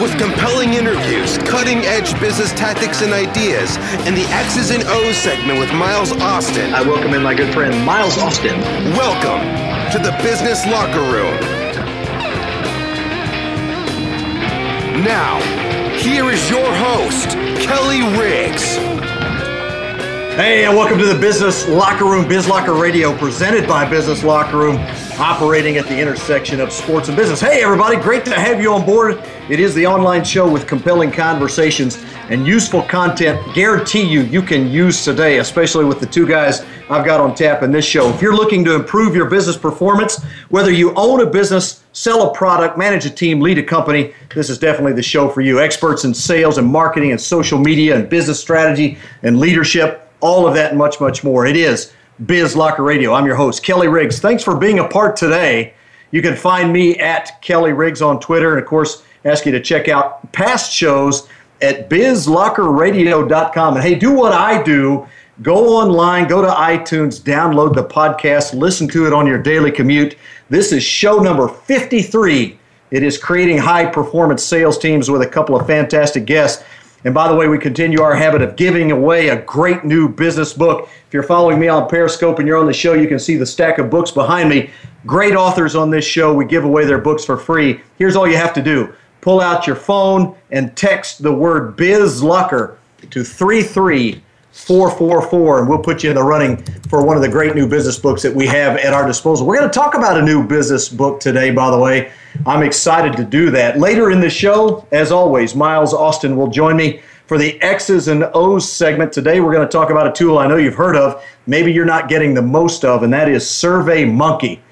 With compelling interviews, cutting edge business tactics and ideas, and the X's and O's segment with Miles Austin. I welcome in my good friend Miles Austin. Welcome to the Business Locker Room. Now, here is your host, Kelly Riggs. Hey, and welcome to the Business Locker Room, Biz Locker Radio, presented by Business Locker Room, operating at the intersection of sports and business. Hey, everybody, great to have you on board. It is the online show with compelling conversations and useful content. Guarantee you, you can use today, especially with the two guys I've got on tap in this show. If you're looking to improve your business performance, whether you own a business, sell a product, manage a team, lead a company, this is definitely the show for you. Experts in sales and marketing and social media and business strategy and leadership all of that and much, much more. It is Biz Locker Radio. I'm your host, Kelly Riggs. Thanks for being a part today. You can find me at Kelly Riggs on Twitter, and of course, ask you to check out past shows at bizlockerradio.com. And hey, do what I do. Go online, go to iTunes, download the podcast, listen to it on your daily commute. This is show number 53. It is creating high performance sales teams with a couple of fantastic guests. And by the way, we continue our habit of giving away a great new business book. If you're following me on Periscope and you're on the show, you can see the stack of books behind me. Great authors on this show. We give away their books for free. Here's all you have to do pull out your phone and text the word BizLocker to 33444, and we'll put you in the running for one of the great new business books that we have at our disposal. We're going to talk about a new business book today, by the way. I'm excited to do that. Later in the show, as always, Miles Austin will join me for the X's and O's segment. Today, we're going to talk about a tool I know you've heard of, maybe you're not getting the most of, and that is Survey Monkey.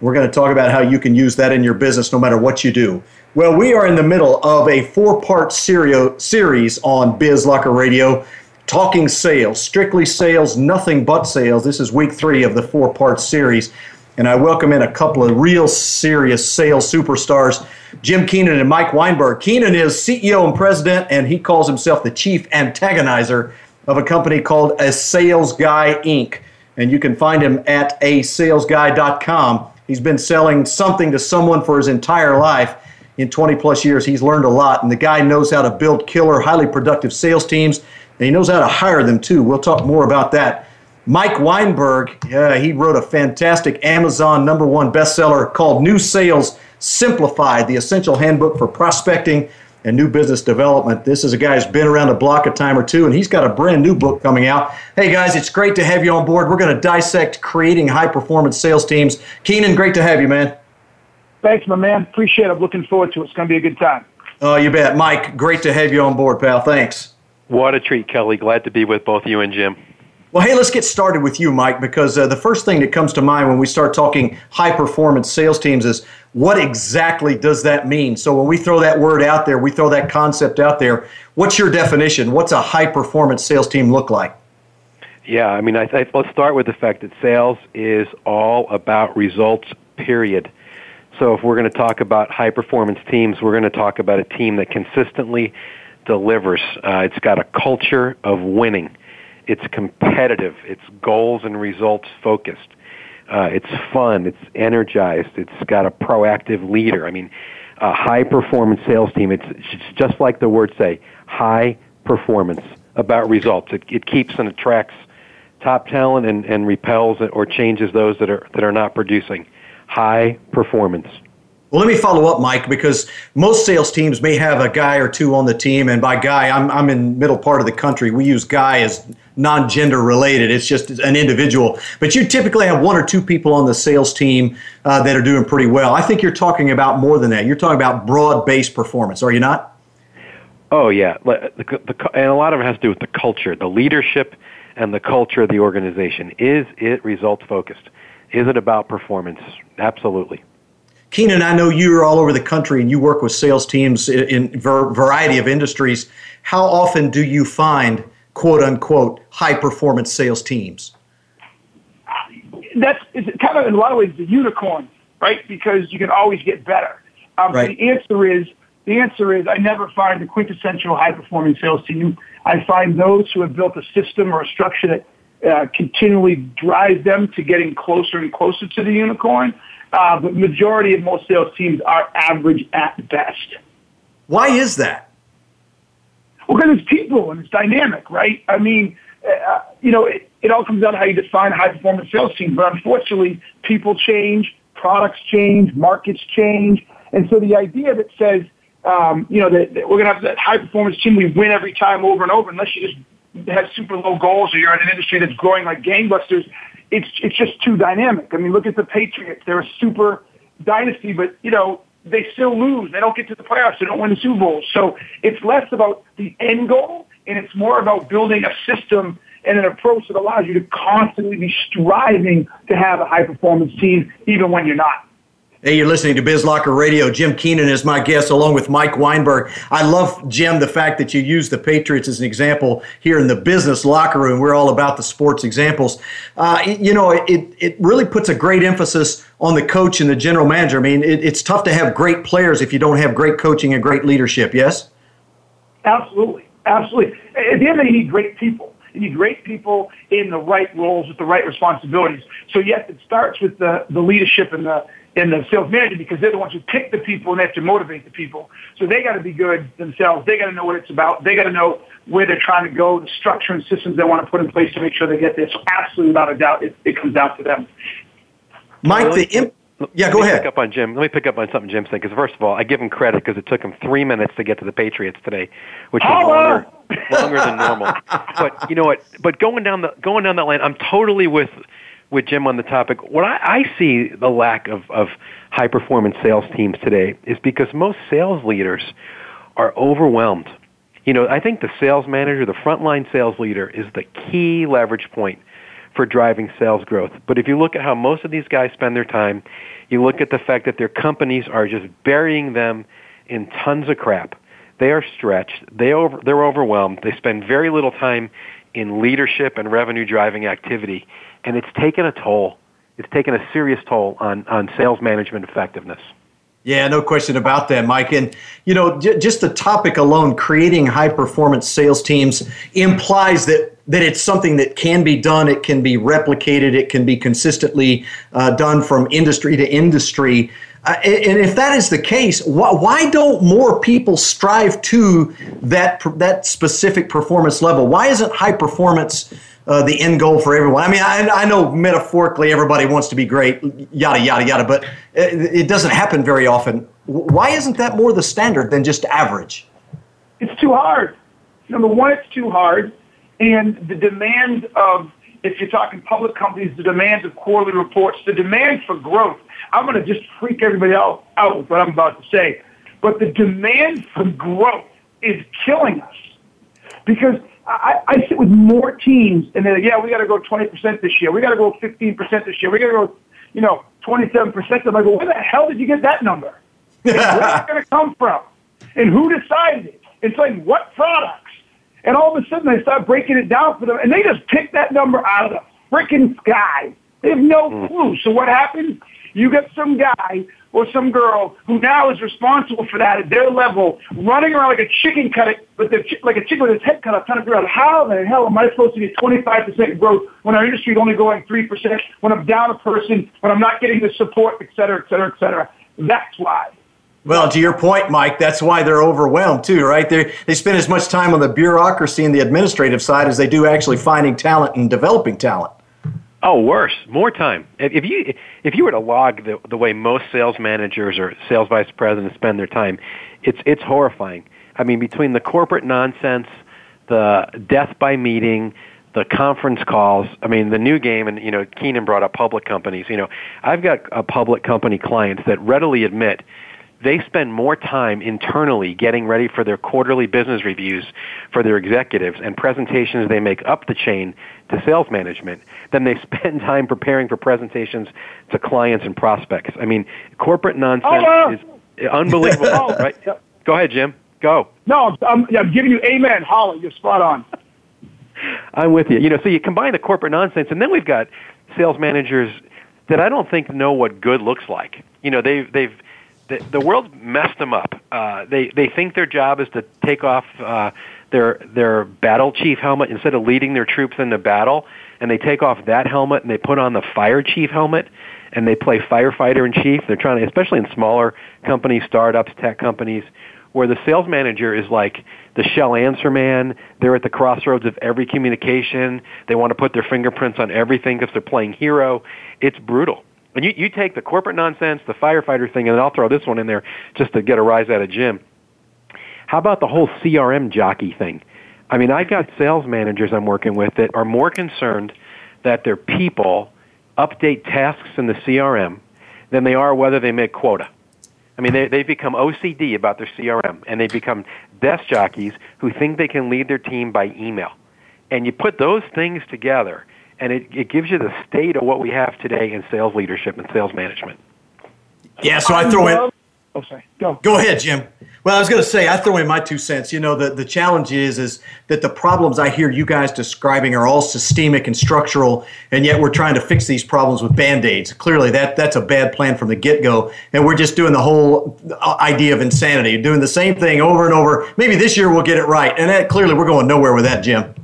We're going to talk about how you can use that in your business no matter what you do. Well, we are in the middle of a four part series on Biz Locker Radio, talking sales, strictly sales, nothing but sales. This is week three of the four part series and I welcome in a couple of real serious sales superstars, Jim Keenan and Mike Weinberg. Keenan is CEO and president, and he calls himself the chief antagonizer of a company called A Sales Guy Inc. And you can find him at asalesguy.com. He's been selling something to someone for his entire life. In 20 plus years, he's learned a lot, and the guy knows how to build killer, highly productive sales teams, and he knows how to hire them too. We'll talk more about that Mike Weinberg, uh, he wrote a fantastic Amazon number one bestseller called New Sales Simplified, the essential handbook for prospecting and new business development. This is a guy who's been around the block a time or two, and he's got a brand new book coming out. Hey, guys, it's great to have you on board. We're going to dissect creating high performance sales teams. Keenan, great to have you, man. Thanks, my man. Appreciate it. I'm looking forward to it. It's going to be a good time. Oh, you bet. Mike, great to have you on board, pal. Thanks. What a treat, Kelly. Glad to be with both you and Jim. Well, hey, let's get started with you, Mike, because uh, the first thing that comes to mind when we start talking high performance sales teams is what exactly does that mean? So, when we throw that word out there, we throw that concept out there, what's your definition? What's a high performance sales team look like? Yeah, I mean, I, I, let's start with the fact that sales is all about results, period. So, if we're going to talk about high performance teams, we're going to talk about a team that consistently delivers. Uh, it's got a culture of winning it's competitive. It's goals and results focused. Uh, it's fun. It's energized. It's got a proactive leader. I mean, a high performance sales team. It's, it's just like the words say, high performance about results. It, it keeps and attracts top talent and, and repels or changes those that are that are not producing. High performance. Well, let me follow up, Mike, because most sales teams may have a guy or two on the team, and by guy, I'm, I'm in middle part of the country. We use guy as non-gender related. It's just an individual. But you typically have one or two people on the sales team uh, that are doing pretty well. I think you're talking about more than that. You're talking about broad-based performance, are you not? Oh yeah, and a lot of it has to do with the culture, the leadership, and the culture of the organization. Is it results focused? Is it about performance? Absolutely. Keenan, I know you're all over the country and you work with sales teams in a variety of industries. How often do you find quote unquote high performance sales teams? That's kind of in a lot of ways the unicorn, right? Because you can always get better. Um, right. The answer is the answer is I never find the quintessential high performing sales team. I find those who have built a system or a structure that uh, continually drives them to getting closer and closer to the unicorn. Uh, but majority of most sales teams are average at best. Why is that? Well, because it's people and it's dynamic, right? I mean, uh, you know, it, it all comes down to how you define high performance sales team. But unfortunately, people change, products change, markets change. And so the idea that says, um, you know, that, that we're going to have that high performance team, we win every time over and over, unless you just have super low goals or you're in an industry that's growing like gangbusters, it's it's just too dynamic. I mean, look at the Patriots; they're a super dynasty, but you know they still lose. They don't get to the playoffs. They don't win the Super Bowl. So it's less about the end goal, and it's more about building a system and an approach that allows you to constantly be striving to have a high performance team, even when you're not. Hey, you're listening to BizLocker Radio. Jim Keenan is my guest, along with Mike Weinberg. I love, Jim, the fact that you use the Patriots as an example here in the business locker room. We're all about the sports examples. Uh, you know, it, it really puts a great emphasis on the coach and the general manager. I mean, it, it's tough to have great players if you don't have great coaching and great leadership, yes? Absolutely. Absolutely. At the end of the day, you need great people. You need great people in the right roles with the right responsibilities. So yes, it starts with the, the leadership and the and the sales manager because they're the ones who pick the people and they have to motivate the people. So they got to be good themselves. They got to know what it's about. They got to know where they're trying to go, the structure and systems they want to put in place to make sure they get there. So absolutely, without a doubt, it, it comes down to them. Mike, the imp- yeah, go ahead. Pick up on Jim. Let me pick up on something Jim said because first of all, I give him credit because it took him three minutes to get to the Patriots today, which is longer, longer than normal. But you know what? But going down the going down that line, I'm totally with with Jim on the topic. What I, I see the lack of, of high performance sales teams today is because most sales leaders are overwhelmed. You know, I think the sales manager, the frontline sales leader, is the key leverage point for driving sales growth. But if you look at how most of these guys spend their time, you look at the fact that their companies are just burying them in tons of crap. They are stretched. They over, they're overwhelmed. They spend very little time in leadership and revenue driving activity and it's taken a toll. It's taken a serious toll on, on sales management effectiveness. Yeah, no question about that, Mike. And, you know, j- just the topic alone, creating high performance sales teams, implies that, that it's something that can be done, it can be replicated, it can be consistently uh, done from industry to industry. Uh, and if that is the case, why, why don't more people strive to that, that specific performance level? Why isn't high performance uh, the end goal for everyone. I mean, I, I, know metaphorically everybody wants to be great, yada, yada, yada, but it, it, doesn't happen very often. Why isn't that more the standard than just average? It's too hard. Number one, it's too hard. And the demand of, if you're talking public companies, the demands of quarterly reports, the demand for growth. I'm going to just freak everybody out, out with what I'm about to say. But the demand for growth is killing us because I, I sit with more teams, and they're like, yeah, we got to go 20% this year. We got to go 15% this year. We got to go, you know, 27%. I'm like, well, where the hell did you get that number? where's it going to come from? And who decided it? It's like, what products? And all of a sudden, they start breaking it down for them, and they just pick that number out of the freaking sky. They have no hmm. clue. So what happens? You get some guy or some girl who now is responsible for that at their level, running around like a chicken cut it, with the, like a chicken with his head cut off, trying to figure out how the hell am I supposed to get 25% growth when our industry is only going 3%, when I'm down a person, when I'm not getting the support, et cetera, et cetera, et cetera. That's why. Well, to your point, Mike, that's why they're overwhelmed too, right? They they spend as much time on the bureaucracy and the administrative side as they do actually finding talent and developing talent. Oh, worse, more time. If you if you were to log the the way most sales managers or sales vice presidents spend their time, it's it's horrifying. I mean, between the corporate nonsense, the death by meeting, the conference calls. I mean, the new game, and you know, Keenan brought up public companies. You know, I've got a public company clients that readily admit they spend more time internally getting ready for their quarterly business reviews for their executives and presentations they make up the chain to sales management than they spend time preparing for presentations to clients and prospects. I mean, corporate nonsense oh, is unbelievable, oh, right? Go ahead, Jim. Go. No, I'm, I'm giving you amen, Holly. You're spot on. I'm with you. You know, so you combine the corporate nonsense, and then we've got sales managers that I don't think know what good looks like. You know, they've they've the, the world messed them up. Uh, they they think their job is to take off uh, their their battle chief helmet instead of leading their troops into battle, and they take off that helmet and they put on the fire chief helmet, and they play firefighter in chief. They're trying to, especially in smaller companies, startups, tech companies, where the sales manager is like the shell answer man. They're at the crossroads of every communication. They want to put their fingerprints on everything because they're playing hero. It's brutal. And you, you take the corporate nonsense, the firefighter thing, and I'll throw this one in there just to get a rise out of Jim. How about the whole CRM jockey thing? I mean, I've got sales managers I'm working with that are more concerned that their people update tasks in the CRM than they are whether they make quota. I mean, they, they've become OCD about their CRM, and they become desk jockeys who think they can lead their team by email. And you put those things together, and it, it gives you the state of what we have today in sales leadership and sales management. Yeah, so I throw in. Oh, sorry. Go. Go ahead, Jim. Well, I was going to say, I throw in my two cents. You know, the, the challenge is is that the problems I hear you guys describing are all systemic and structural, and yet we're trying to fix these problems with band-aids. Clearly, that that's a bad plan from the get-go, and we're just doing the whole uh, idea of insanity, doing the same thing over and over. Maybe this year we'll get it right, and that, clearly we're going nowhere with that, Jim.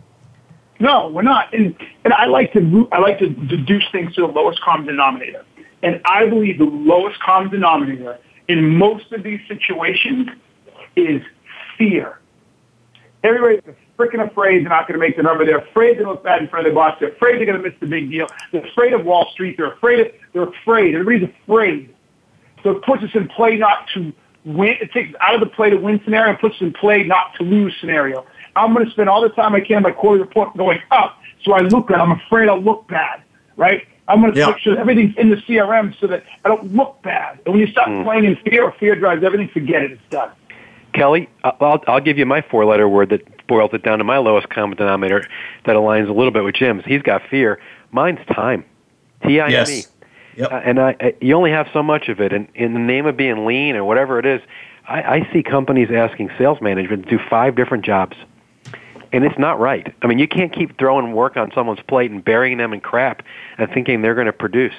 No, we're not. And and I like to I like to deduce things to the lowest common denominator. And I believe the lowest common denominator in most of these situations is fear. Everybody's freaking afraid they're not going to make the number. They're afraid they look bad in front of their boss. They're afraid they're going to miss the big deal. They're afraid of Wall Street. They're afraid of, they're afraid. Everybody's afraid. So it puts us in play not to win. It takes out of the play to win scenario and puts us in play not to lose scenario. I'm going to spend all the time I can on my quarterly report going up so I look good. I'm afraid I'll look bad, right? I'm going to yeah. make sure everything's in the CRM so that I don't look bad. And when you stop mm. playing in fear, fear drives everything, forget it. It's done. Kelly, I'll, I'll give you my four-letter word that boils it down to my lowest common denominator that aligns a little bit with Jim's. He's got fear. Mine's time. T-I-M-E. Yes. Yep. Uh, and I, I, you only have so much of it. And in the name of being lean or whatever it is, I, I see companies asking sales management to do five different jobs. And it's not right. I mean, you can't keep throwing work on someone's plate and burying them in crap and thinking they're going to produce.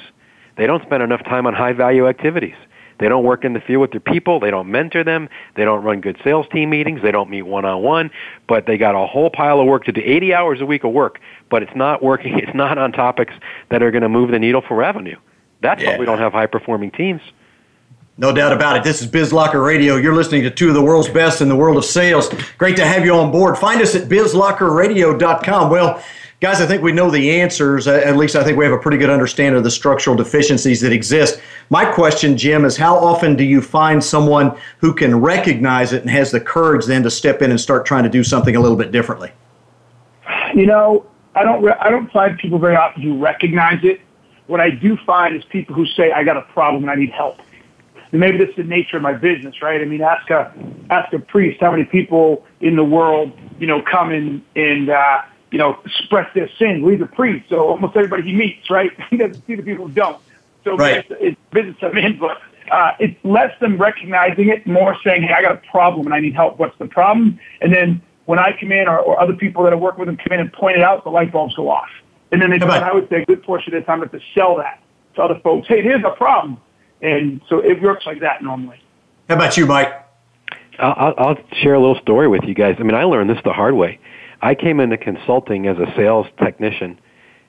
They don't spend enough time on high value activities. They don't work in the field with their people. They don't mentor them. They don't run good sales team meetings. They don't meet one on one. But they got a whole pile of work to do. 80 hours a week of work, but it's not working. It's not on topics that are going to move the needle for revenue. That's yeah. why we don't have high performing teams. No doubt about it. This is BizLocker Radio. You're listening to two of the world's best in the world of sales. Great to have you on board. Find us at bizlockerradio.com. Well, guys, I think we know the answers. At least I think we have a pretty good understanding of the structural deficiencies that exist. My question, Jim, is how often do you find someone who can recognize it and has the courage then to step in and start trying to do something a little bit differently? You know, I don't. I don't find people very often who recognize it. What I do find is people who say, "I got a problem and I need help." And maybe this is the nature of my business, right? I mean, ask a ask a priest how many people in the world, you know, come in and uh, you know express their sin. Well, he's a priest, so almost everybody he meets, right? He doesn't see the people who don't. So right. it's, it's business I'm in, but uh, it's less them recognizing it, more saying, "Hey, I got a problem and I need help. What's the problem?" And then when I come in, or, or other people that I work with them come in and point it out, the light bulbs go off. And then they, I would say, a good portion of the time, I have to sell that to other folks. Hey, here's a problem and so it works like that normally. How about you, Mike? I'll, I'll share a little story with you guys. I mean, I learned this the hard way. I came into consulting as a sales technician,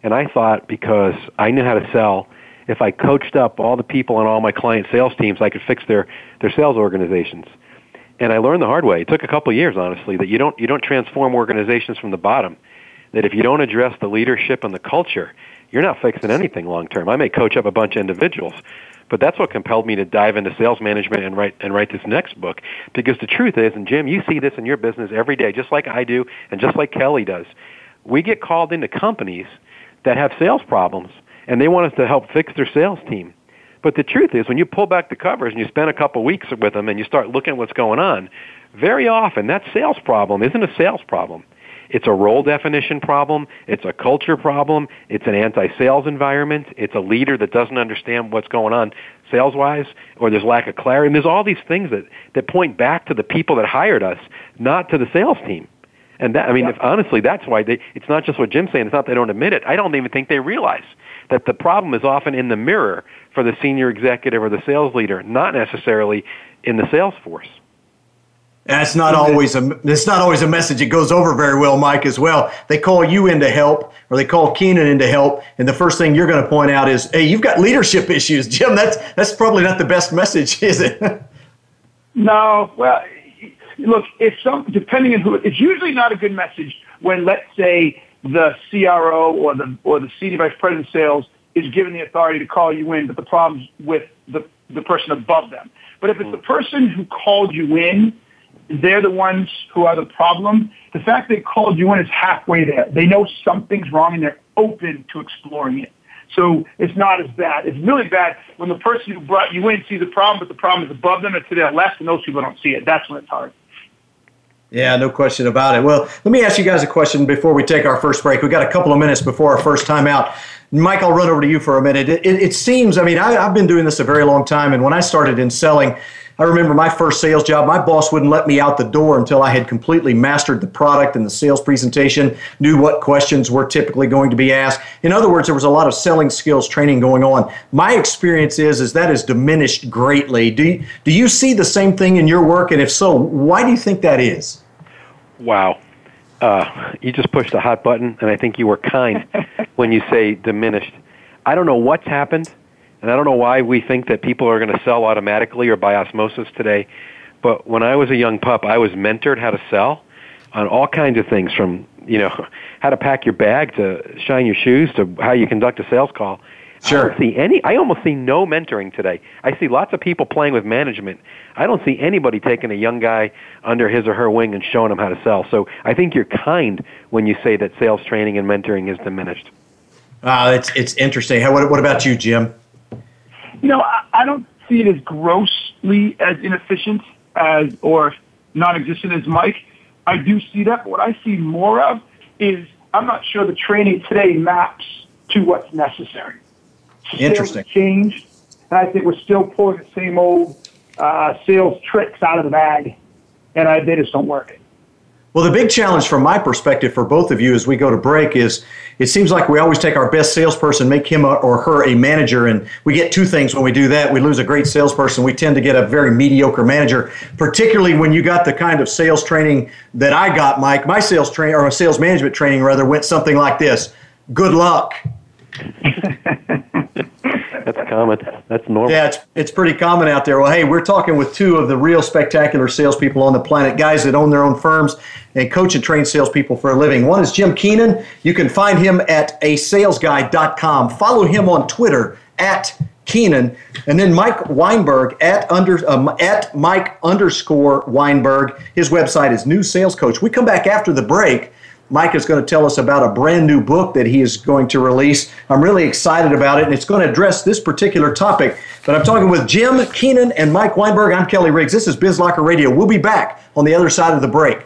and I thought because I knew how to sell, if I coached up all the people on all my client sales teams, I could fix their their sales organizations. And I learned the hard way. It took a couple of years, honestly, that you don't you don't transform organizations from the bottom. That if you don't address the leadership and the culture, you're not fixing anything long term. I may coach up a bunch of individuals, but that's what compelled me to dive into sales management and write and write this next book. Because the truth is, and Jim, you see this in your business every day, just like I do, and just like Kelly does. We get called into companies that have sales problems, and they want us to help fix their sales team. But the truth is, when you pull back the covers and you spend a couple weeks with them and you start looking at what's going on, very often that sales problem isn't a sales problem. It's a role definition problem. It's a culture problem. It's an anti-sales environment. It's a leader that doesn't understand what's going on sales-wise, or there's lack of clarity. And there's all these things that, that point back to the people that hired us, not to the sales team. And that, I mean, if, honestly, that's why they, it's not just what Jim's saying. It's not they don't admit it. I don't even think they realize that the problem is often in the mirror for the senior executive or the sales leader, not necessarily in the sales force. That's not always a it's not always a message that goes over very well, Mike, as well. They call you in to help or they call Keenan in to help, and the first thing you're going to point out is, hey, you've got leadership issues. Jim, that's that's probably not the best message, is it? no. Well, look, if some depending on who it's usually not a good message when let's say the CRO or the or the senior vice president of sales is given the authority to call you in, but the problem's with the the person above them. But if it's the mm. person who called you in they're the ones who are the problem. The fact they called you in is halfway there. They know something's wrong and they're open to exploring it. So it's not as bad. It's really bad when the person who brought you in sees the problem, but the problem is above them and to their left, and those people don't see it. That's when it's hard. Yeah, no question about it. Well, let me ask you guys a question before we take our first break. We've got a couple of minutes before our first time out. Mike, I'll run over to you for a minute. It, it, it seems, I mean, I, I've been doing this a very long time, and when I started in selling, I remember my first sales job, my boss wouldn't let me out the door until I had completely mastered the product and the sales presentation, knew what questions were typically going to be asked. In other words, there was a lot of selling skills training going on. My experience is, is that has diminished greatly. Do you, do you see the same thing in your work? And if so, why do you think that is? Wow. Uh, you just pushed a hot button, and I think you were kind when you say diminished. I don't know what's happened and I don't know why we think that people are going to sell automatically or by osmosis today. But when I was a young pup, I was mentored how to sell on all kinds of things from, you know, how to pack your bag to shine your shoes to how you conduct a sales call. Sure. I don't see any I almost see no mentoring today. I see lots of people playing with management. I don't see anybody taking a young guy under his or her wing and showing him how to sell. So I think you're kind when you say that sales training and mentoring is diminished. Uh, it's it's interesting. How, what, what about you, Jim? You know, I, I don't see it as grossly as inefficient as or non-existent as Mike. I do see that, but what I see more of is I'm not sure the training today maps to what's necessary. Interesting. Sales changed, and I think we're still pulling the same old uh, sales tricks out of the bag, and I, they just don't work. Well, the big challenge from my perspective for both of you as we go to break is it seems like we always take our best salesperson, make him or her a manager, and we get two things when we do that. We lose a great salesperson. We tend to get a very mediocre manager, particularly when you got the kind of sales training that I got, Mike. My sales training or sales management training rather went something like this. Good luck. Common. That's normal. Yeah, it's, it's pretty common out there. Well, hey, we're talking with two of the real spectacular salespeople on the planet, guys that own their own firms and coach and train salespeople for a living. One is Jim Keenan. You can find him at asalesguy.com. Follow him on Twitter at Keenan, and then Mike Weinberg at under um, at Mike underscore Weinberg. His website is New Sales Coach. We come back after the break. Mike is going to tell us about a brand new book that he is going to release. I'm really excited about it, and it's going to address this particular topic. But I'm talking with Jim Keenan and Mike Weinberg. I'm Kelly Riggs. This is BizLocker Radio. We'll be back on the other side of the break.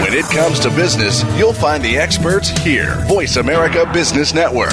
When it comes to business, you'll find the experts here. Voice America Business Network.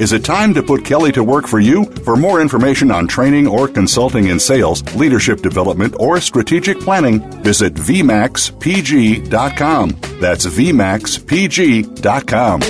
Is it time to put Kelly to work for you? For more information on training or consulting in sales, leadership development, or strategic planning, visit VMAXPG.com. That's VMAXPG.com.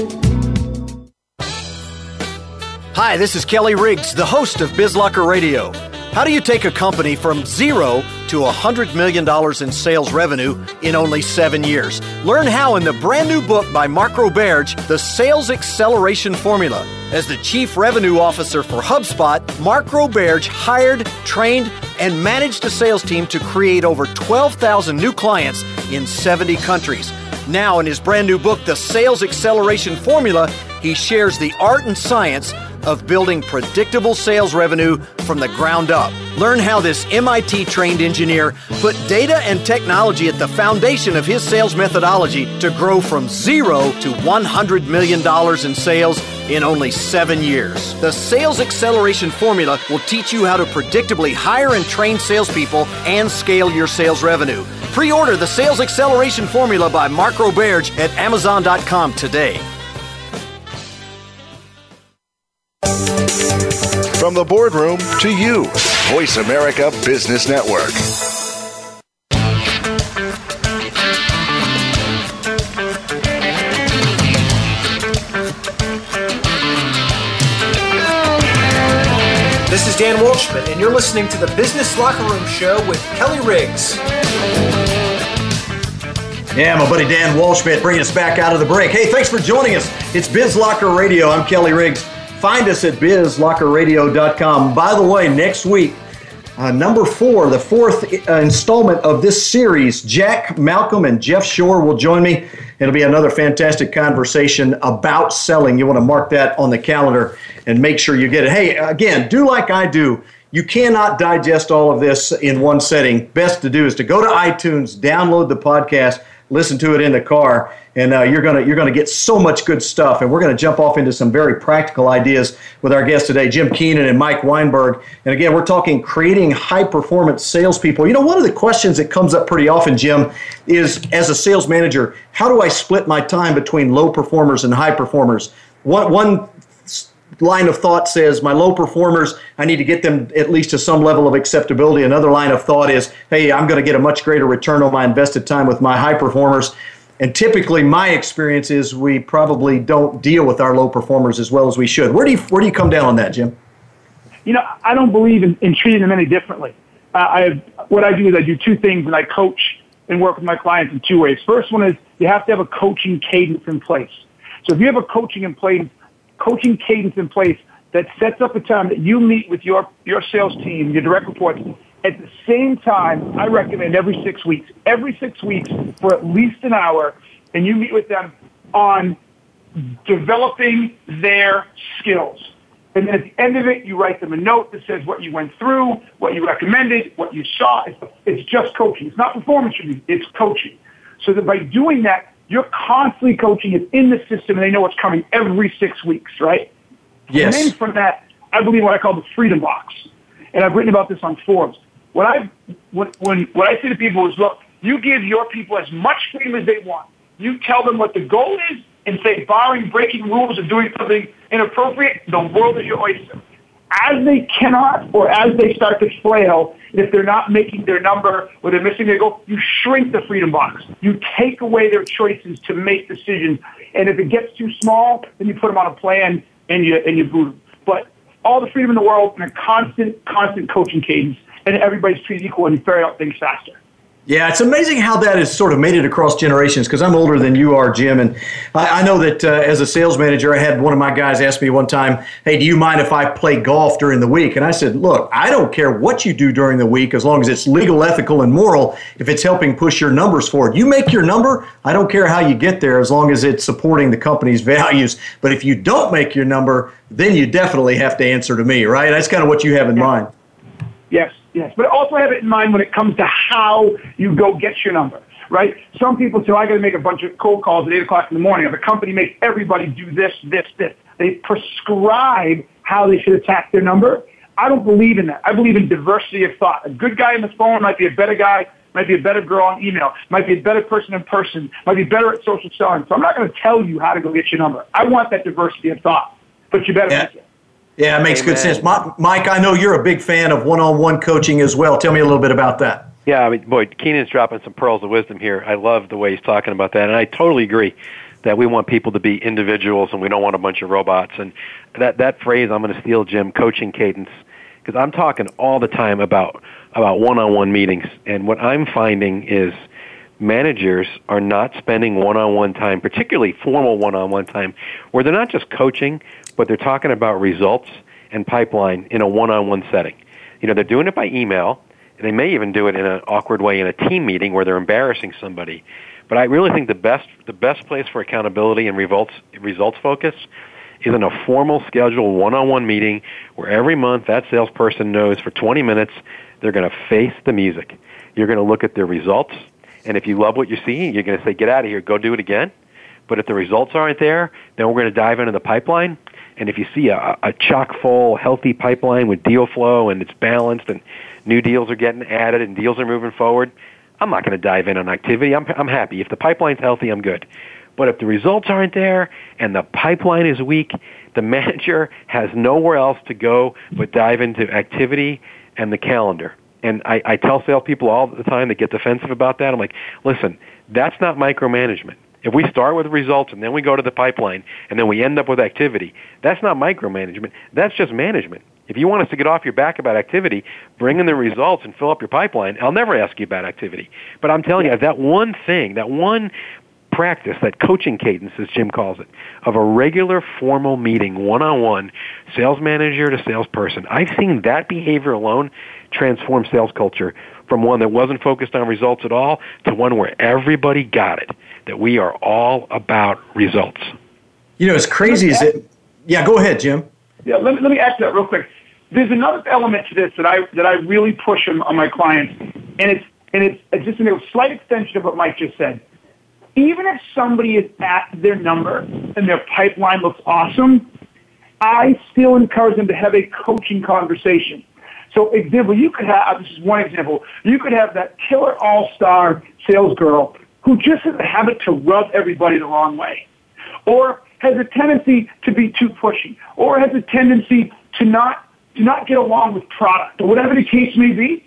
Hi, this is Kelly Riggs, the host of BizLocker Radio. How do you take a company from zero to $100 million in sales revenue in only seven years? Learn how in the brand new book by Mark Roberge, The Sales Acceleration Formula. As the Chief Revenue Officer for HubSpot, Mark Roberge hired, trained, and managed a sales team to create over 12,000 new clients in 70 countries. Now, in his brand new book, The Sales Acceleration Formula, he shares the art and science of building predictable sales revenue from the ground up. Learn how this MIT trained engineer put data and technology at the foundation of his sales methodology to grow from zero to $100 million in sales in only seven years. The Sales Acceleration Formula will teach you how to predictably hire and train salespeople and scale your sales revenue. Pre order the Sales Acceleration Formula by Mark Roberge at Amazon.com today. From the boardroom to you, Voice America Business Network. This is Dan Walshman, and you're listening to the Business Locker Room Show with Kelly Riggs. Yeah, my buddy Dan Walshman bringing us back out of the break. Hey, thanks for joining us. It's Biz Locker Radio. I'm Kelly Riggs. Find us at bizlockerradio.com. By the way, next week, uh, number four, the fourth uh, installment of this series, Jack Malcolm and Jeff Shore will join me. It'll be another fantastic conversation about selling. You want to mark that on the calendar and make sure you get it. Hey, again, do like I do. You cannot digest all of this in one setting. Best to do is to go to iTunes, download the podcast, listen to it in the car, and uh, you're gonna you're gonna get so much good stuff. And we're gonna jump off into some very practical ideas with our guests today, Jim Keenan and Mike Weinberg. And again, we're talking creating high performance salespeople. You know, one of the questions that comes up pretty often, Jim, is as a sales manager, how do I split my time between low performers and high performers? One one line of thought says my low performers i need to get them at least to some level of acceptability another line of thought is hey i'm going to get a much greater return on my invested time with my high performers and typically, my experience is we probably don't deal with our low performers as well as we should. Where do you where do you come down on that, Jim? You know, I don't believe in, in treating them any differently. Uh, I what I do is I do two things, and I coach and work with my clients in two ways. First one is you have to have a coaching cadence in place. So if you have a coaching in place, coaching cadence in place that sets up a time that you meet with your your sales team, your direct reports, at the same time, I recommend every six weeks, every six weeks for at least an hour, and you meet with them on developing their skills. And then at the end of it, you write them a note that says what you went through, what you recommended, what you saw. It's, it's just coaching. It's not performance review. It's coaching. So that by doing that, you're constantly coaching. It's in the system, and they know what's coming every six weeks, right? Yes. And then from that, I believe what I call the freedom box. And I've written about this on Forbes what I when, when what I say to people is, look, you give your people as much freedom as they want. You tell them what the goal is, and say, barring breaking rules or doing something inappropriate, the world is your oyster. As they cannot, or as they start to flail, if they're not making their number or they're missing their goal, you shrink the freedom box. You take away their choices to make decisions. And if it gets too small, then you put them on a plan and you and you boot them. But all the freedom in the world and a constant, constant coaching cadence and everybody's treated equal and you ferret out things faster. Yeah, it's amazing how that has sort of made it across generations because I'm older than you are, Jim. And I, I know that uh, as a sales manager, I had one of my guys ask me one time, Hey, do you mind if I play golf during the week? And I said, Look, I don't care what you do during the week as long as it's legal, ethical, and moral, if it's helping push your numbers forward. You make your number, I don't care how you get there as long as it's supporting the company's values. But if you don't make your number, then you definitely have to answer to me, right? That's kind of what you have in yeah. mind. Yes. Yes, but also have it in mind when it comes to how you go get your number, right? Some people say, I got to make a bunch of cold calls at 8 o'clock in the morning. If the company makes everybody do this, this, this. They prescribe how they should attack their number. I don't believe in that. I believe in diversity of thought. A good guy on the phone might be a better guy, might be a better girl on email, might be a better person in person, might be better at social selling. So I'm not going to tell you how to go get your number. I want that diversity of thought, but you better yeah. make it. Yeah, it makes Amen. good sense. Mike, I know you're a big fan of one-on-one coaching as well. Tell me a little bit about that. Yeah, I mean, boy, Keenan's dropping some pearls of wisdom here. I love the way he's talking about that, and I totally agree. that we want people to be individuals and we don't want a bunch of robots. And that that phrase, I'm going to steal Jim, coaching cadence, because I'm talking all the time about about one-on-one meetings. And what I'm finding is managers are not spending one-on-one time, particularly formal one-on-one time, where they're not just coaching, but they're talking about results and pipeline in a one-on-one setting. You know, they're doing it by email. And they may even do it in an awkward way in a team meeting where they're embarrassing somebody. But I really think the best the best place for accountability and results results focus is in a formal scheduled one-on-one meeting where every month that salesperson knows for 20 minutes they're going to face the music. You're going to look at their results, and if you love what you're seeing, you're going to say, "Get out of here, go do it again." But if the results aren't there, then we're going to dive into the pipeline. And if you see a, a chock full, healthy pipeline with deal flow and it's balanced and new deals are getting added and deals are moving forward, I'm not going to dive in on activity. I'm, I'm happy. If the pipeline's healthy, I'm good. But if the results aren't there and the pipeline is weak, the manager has nowhere else to go but dive into activity and the calendar. And I, I tell salespeople all the time that get defensive about that. I'm like, listen, that's not micromanagement. If we start with results and then we go to the pipeline and then we end up with activity, that's not micromanagement. That's just management. If you want us to get off your back about activity, bring in the results and fill up your pipeline. I'll never ask you about activity. But I'm telling you, that one thing, that one practice, that coaching cadence, as Jim calls it, of a regular formal meeting, one-on-one, sales manager to salesperson, I've seen that behavior alone transform sales culture from one that wasn't focused on results at all to one where everybody got it, that we are all about results. You know, as crazy as it, yeah, go ahead, Jim. Yeah, let me, let me add to that real quick there's another element to this that I that I really push on, on my clients, and it's and it's just a slight extension of what Mike just said. Even if somebody is at their number and their pipeline looks awesome, I still encourage them to have a coaching conversation. So, example, you could have this is one example. You could have that killer all-star sales girl who just has a habit to rub everybody the wrong way, or has a tendency to be too pushy, or has a tendency to not do not get along with product or whatever the case may be.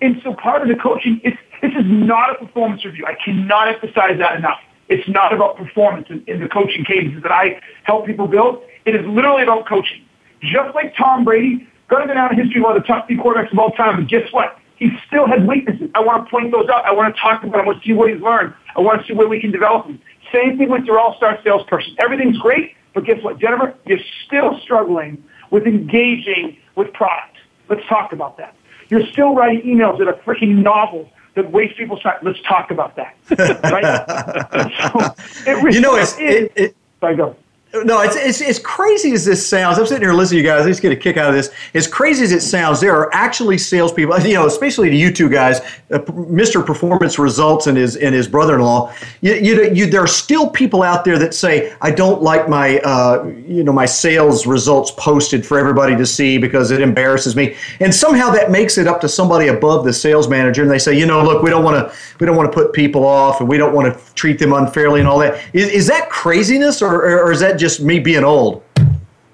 And so part of the coaching is this is not a performance review. I cannot emphasize that enough. It's not about performance in, in the coaching cadences that I help people build. It is literally about coaching. Just like Tom Brady, going to go down in history one of the top three quarterbacks of all time, but guess what? He still had weaknesses. I want to point those out. I want to talk about them. I want to see what he's learned. I want to see where we can develop him. Same thing with your all-star salesperson. Everything's great, but guess what, Jennifer? You're still struggling with engaging with product. Let's talk about that. You're still writing emails that are freaking novels that waste people's time. Let's talk about that. right? so it really you know, it's, it, it, it, go. No, it's, it's as crazy as this sounds. I'm sitting here listening to you guys. I just get a kick out of this. As crazy as it sounds, there are actually salespeople. You know, especially to you two guys, uh, Mr. Performance Results and his and his brother-in-law. You, you, you, there are still people out there that say, "I don't like my uh, you know my sales results posted for everybody to see because it embarrasses me." And somehow that makes it up to somebody above the sales manager, and they say, "You know, look, we don't want to we don't want to put people off, and we don't want to treat them unfairly, and all that." Is, is that craziness, or, or is that just me being old?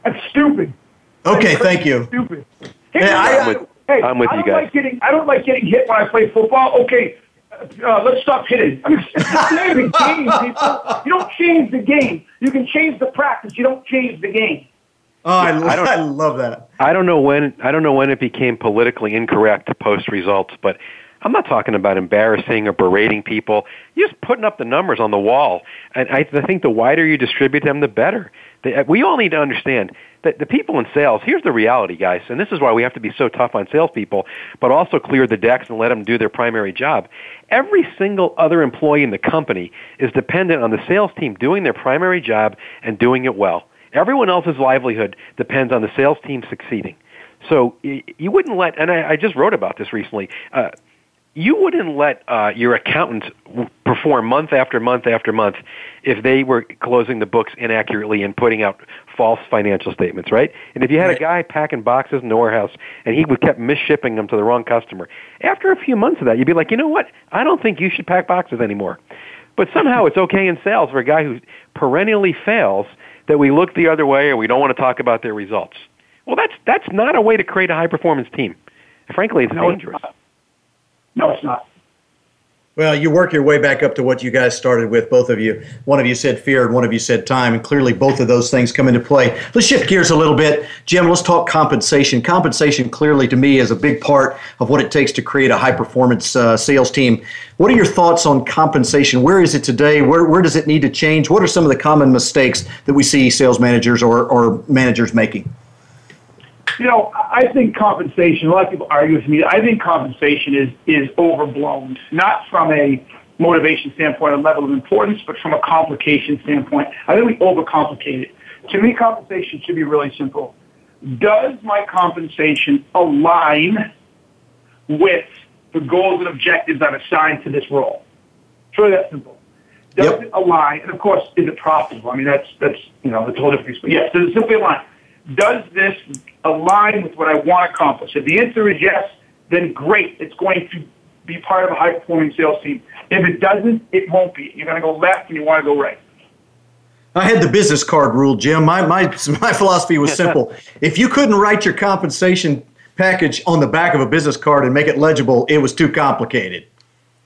That's stupid. Okay, That's thank you. Stupid. Hey, yeah, I, am with, hey, I'm with I you guys. Like getting, I don't like getting hit when I play football. Okay, uh, let's stop hitting. I mean, it's the game, people. You don't change the game. You can change the practice. You don't change the game. Oh, I, I, I love that. I don't know when. I don't know when it became politically incorrect to post results, but I'm not talking about embarrassing or berating people. You're just putting up the numbers on the wall. And I, I think the wider you distribute them, the better. We all need to understand that the people in sales, here's the reality, guys, and this is why we have to be so tough on salespeople, but also clear the decks and let them do their primary job. Every single other employee in the company is dependent on the sales team doing their primary job and doing it well. Everyone else's livelihood depends on the sales team succeeding. So you wouldn't let, and I, I just wrote about this recently. Uh, you wouldn't let uh, your accountant perform month after month after month if they were closing the books inaccurately and putting out false financial statements, right? And if you had right. a guy packing boxes in the warehouse and he would kept misshipping them to the wrong customer, after a few months of that, you'd be like, you know what? I don't think you should pack boxes anymore. But somehow it's okay in sales for a guy who perennially fails that we look the other way or we don't want to talk about their results. Well, that's that's not a way to create a high performance team. Frankly, it's no, dangerous. It's no, it's not. Well, you work your way back up to what you guys started with, both of you. One of you said fear, and one of you said time, and clearly both of those things come into play. Let's shift gears a little bit. Jim, let's talk compensation. Compensation, clearly to me, is a big part of what it takes to create a high performance uh, sales team. What are your thoughts on compensation? Where is it today? Where, where does it need to change? What are some of the common mistakes that we see sales managers or, or managers making? You know, I think compensation. A lot of people argue with me. I think compensation is is overblown, not from a motivation standpoint, a level of importance, but from a complication standpoint. I think we overcomplicate it. To me, compensation should be really simple. Does my compensation align with the goals and objectives I've assigned to this role? It's really that simple. Does yep. it align? And of course, is it profitable? I mean, that's that's you know that's a whole different piece. But yes, does it simply align? Does this align with what I want to accomplish? If the answer is yes, then great. It's going to be part of a high performing sales team. If it doesn't, it won't be. You're going to go left and you want to go right. I had the business card rule, Jim. My, my, my philosophy was simple. if you couldn't write your compensation package on the back of a business card and make it legible, it was too complicated.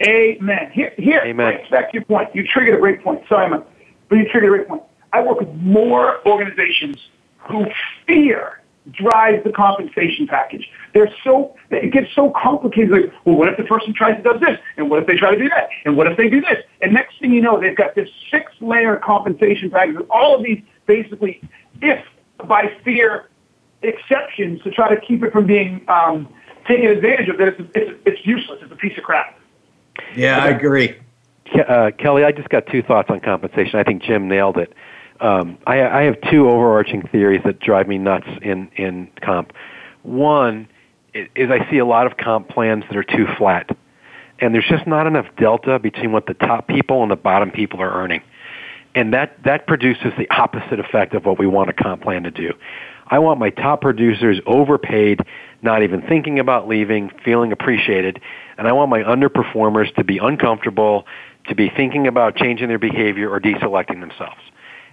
Amen. Here, here Amen. back to your point. You triggered a great point. Sorry, man. But you triggered a great point. I work with more organizations who fear drives the compensation package. They're so it gets so complicated. Like, well, what if the person tries to do this, and what if they try to do that, and what if they do this? And next thing you know, they've got this six-layer compensation package with all of these basically, if by fear exceptions to try to keep it from being um, taken advantage of. That it's, it's, it's useless. It's a piece of crap. Yeah, I agree. Uh, Kelly, I just got two thoughts on compensation. I think Jim nailed it um, I, I have two overarching theories that drive me nuts in in comp. One is I see a lot of comp plans that are too flat, and there's just not enough delta between what the top people and the bottom people are earning, and that that produces the opposite effect of what we want a comp plan to do. I want my top producers overpaid, not even thinking about leaving, feeling appreciated, and I want my underperformers to be uncomfortable, to be thinking about changing their behavior or deselecting themselves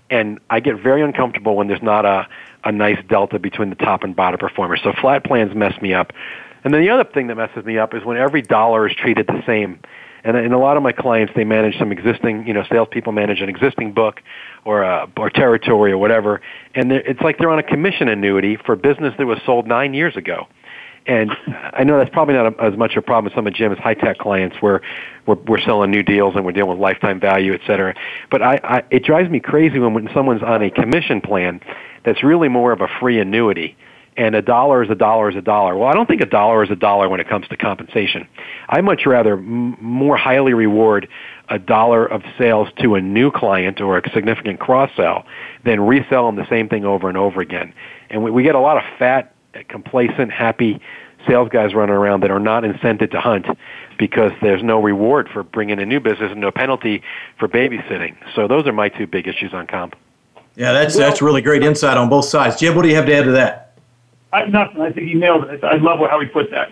and I get very uncomfortable when there's not a, a nice delta between the top and bottom performers. So flat plans mess me up. And then the other thing that messes me up is when every dollar is treated the same. And in a lot of my clients, they manage some existing, you know, salespeople manage an existing book or a, or territory or whatever, and it's like they're on a commission annuity for business that was sold nine years ago. And I know that's probably not a, as much a problem as some of Jim's high tech clients where we're, we're selling new deals and we're dealing with lifetime value, et cetera. But I, I, it drives me crazy when, when someone's on a commission plan that's really more of a free annuity and a dollar is a dollar is a dollar. Well, I don't think a dollar is a dollar when it comes to compensation. I much rather m- more highly reward a dollar of sales to a new client or a significant cross sell than resell them the same thing over and over again. And we, we get a lot of fat complacent, happy sales guys running around that are not incented to hunt because there's no reward for bringing in new business and no penalty for babysitting. So those are my two big issues on comp. Yeah, that's well, that's really great insight on both sides. Jim, what do you have to add to that? I have nothing. I think he nailed it. I love how he put that.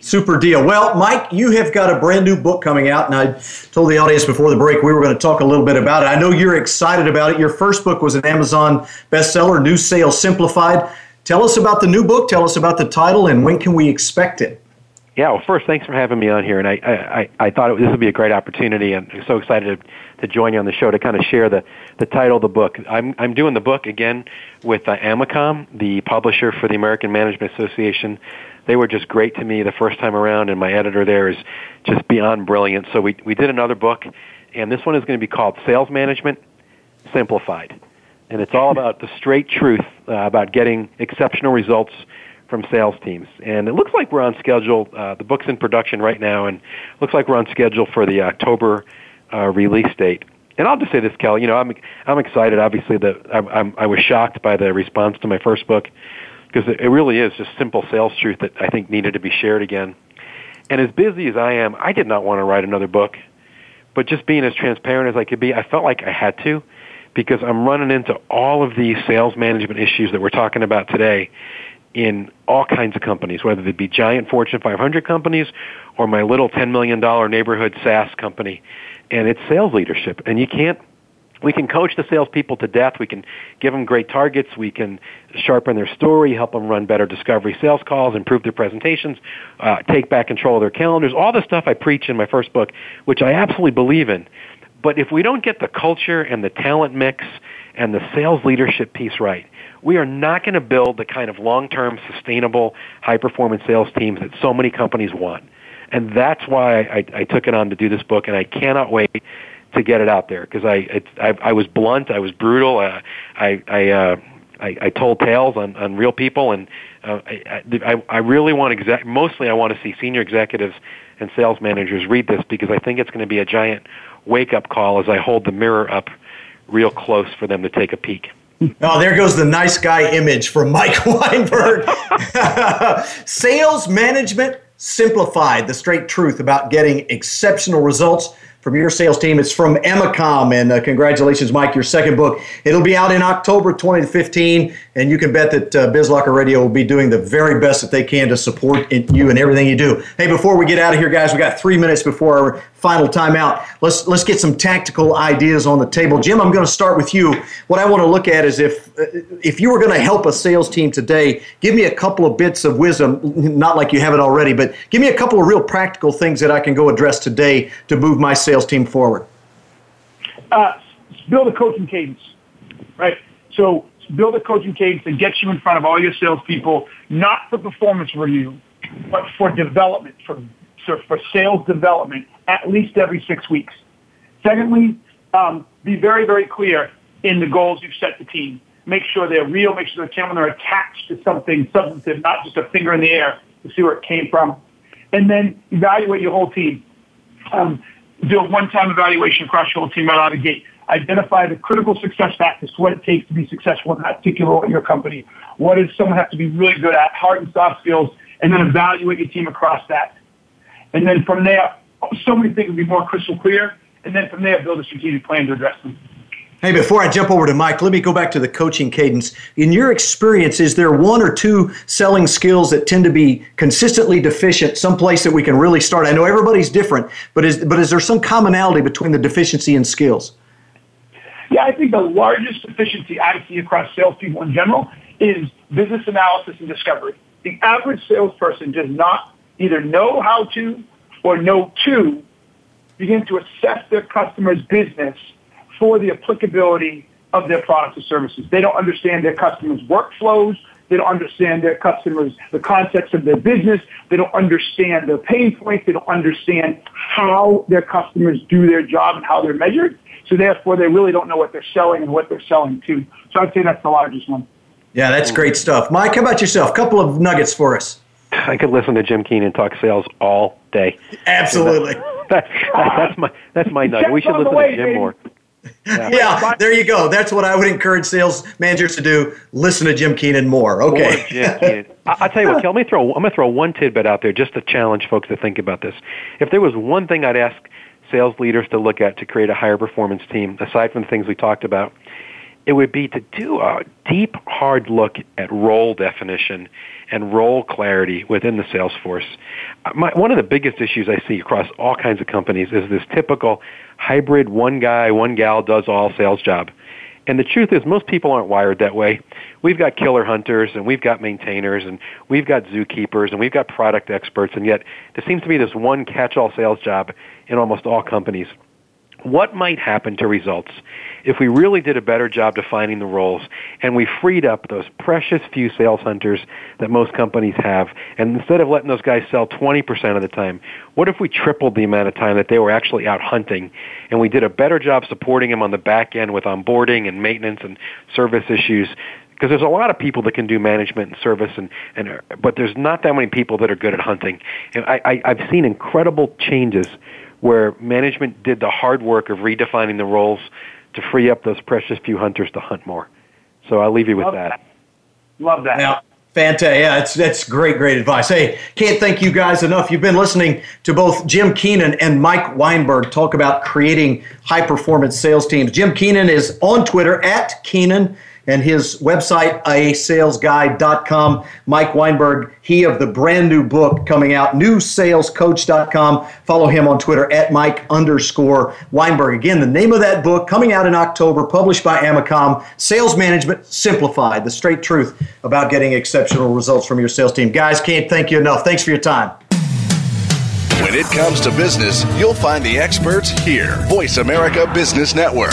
Super deal. Well, Mike, you have got a brand new book coming out, and I told the audience before the break we were going to talk a little bit about it. I know you're excited about it. Your first book was an Amazon bestseller, New Sales Simplified. Tell us about the new book. Tell us about the title, and when can we expect it? Yeah, well, first, thanks for having me on here, and I I, I thought it, this would be a great opportunity, and I'm so excited to, to join you on the show to kind of share the the title of the book. I'm I'm doing the book again with uh, AMACOM, the publisher for the American Management Association. They were just great to me the first time around, and my editor there is just beyond brilliant. So we we did another book, and this one is going to be called Sales Management Simplified and it's all about the straight truth uh, about getting exceptional results from sales teams. And it looks like we're on schedule. Uh, the book's in production right now, and looks like we're on schedule for the October uh, release date. And I'll just say this, Kelly. You know, I'm I'm excited. Obviously, that I, I'm, was shocked by the response to my first book because it, it really is just simple sales truth that I think needed to be shared again. And as busy as I am, I did not want to write another book. But just being as transparent as I could be, I felt like I had to because I'm running into all of these sales management issues that we're talking about today in all kinds of companies, whether they be giant Fortune 500 companies or my little $10 million neighborhood SaaS company. And it's sales leadership. And you can't, we can coach the salespeople to death. We can give them great targets. We can sharpen their story, help them run better discovery sales calls, improve their presentations, uh, take back control of their calendars. All the stuff I preach in my first book, which I absolutely believe in. But if we don't get the culture and the talent mix and the sales leadership piece right, we are not going to build the kind of long-term, sustainable, high-performance sales teams that so many companies want. And that's why I, I took it on to do this book, and I cannot wait to get it out there because I, I I was blunt, I was brutal, uh, I I, uh, I I told tales on on real people, and uh, I, I I really want exact mostly I want to see senior executives and sales managers read this because I think it's going to be a giant wake up call as I hold the mirror up real close for them to take a peek. Oh, there goes the nice guy image from Mike Weinberg. Sales management simplified, the straight truth about getting exceptional results from your sales team. It's from AMACOM, and uh, congratulations, Mike, your second book. It'll be out in October 2015, and you can bet that uh, BizLocker Radio will be doing the very best that they can to support you and everything you do. Hey, before we get out of here, guys, we got three minutes before our final timeout. Let's let's get some tactical ideas on the table. Jim, I'm going to start with you. What I want to look at is if if you were going to help a sales team today, give me a couple of bits of wisdom, not like you have it already, but give me a couple of real practical things that I can go address today to move my sales team forward. Uh, build a coaching cadence, right? So build a coaching cadence that gets you in front of all your salespeople, not for performance review, but for development, for for sales development at least every six weeks. Secondly, um, be very, very clear in the goals you've set the team. Make sure they're real. Make sure they're they're attached to something substantive, not just a finger in the air to see where it came from. And then evaluate your whole team. Um, do a one-time evaluation across your whole team right out of the gate. Identify the critical success factors, what it takes to be successful in that particular your company. What does someone have to be really good at, hard and soft skills, and then evaluate your team across that. And then from there, so many things will be more crystal clear. And then from there, build a strategic plan to address them. Hey, before I jump over to Mike, let me go back to the coaching cadence. In your experience, is there one or two selling skills that tend to be consistently deficient, someplace that we can really start? I know everybody's different, but is, but is there some commonality between the deficiency and skills? Yeah, I think the largest deficiency I see across salespeople in general is business analysis and discovery. The average salesperson does not either know how to or know to begin to assess their customer's business for the applicability of their products or services. They don't understand their customers' workflows. They don't understand their customers, the context of their business. They don't understand their pain points. They don't understand how their customers do their job and how they're measured. So therefore, they really don't know what they're selling and what they're selling to. So I'd say that's the largest one. Yeah, that's great stuff. Mike, how about yourself? A couple of nuggets for us. I could listen to Jim Keenan talk sales all day. Absolutely. That, that, that's my that's my nugget. We should listen way, to Jim more. Yeah. yeah. there you go. That's what I would encourage sales managers to do. Listen to Jim Keenan more. Okay. More Jim Keenan. I, will tell you what, Kel, let me throw, I'm going to throw one tidbit out there just to challenge folks to think about this. If there was one thing I'd ask sales leaders to look at to create a higher performance team, aside from the things we talked about, it would be to do a deep, hard look at role definition and role clarity within the sales force. Uh, my, one of the biggest issues I see across all kinds of companies is this typical hybrid one guy, one gal does all sales job. And the truth is, most people aren't wired that way. We've got killer hunters, and we've got maintainers, and we've got zookeepers, and we've got product experts, and yet there seems to be this one catch-all sales job in almost all companies. What might happen to results if we really did a better job defining the roles and we freed up those precious few sales hunters that most companies have and instead of letting those guys sell 20% of the time, what if we tripled the amount of time that they were actually out hunting and we did a better job supporting them on the back end with onboarding and maintenance and service issues? Because there's a lot of people that can do management and service and, and but there's not that many people that are good at hunting. And I, I I've seen incredible changes where management did the hard work of redefining the roles to free up those precious few hunters to hunt more. So I'll leave you with Love that. that. Love that. Now, fantastic. Yeah, that's, that's great, great advice. Hey, can't thank you guys enough. You've been listening to both Jim Keenan and Mike Weinberg talk about creating high performance sales teams. Jim Keenan is on Twitter at Keenan and his website, asalesguy.com. Mike Weinberg, he of the brand new book coming out, newsalescoach.com. Follow him on Twitter at Mike underscore Weinberg. Again, the name of that book coming out in October, published by AMACOM, Sales Management Simplified, the straight truth about getting exceptional results from your sales team. Guys, can't thank you enough. Thanks for your time. When it comes to business, you'll find the experts here. Voice America Business Network.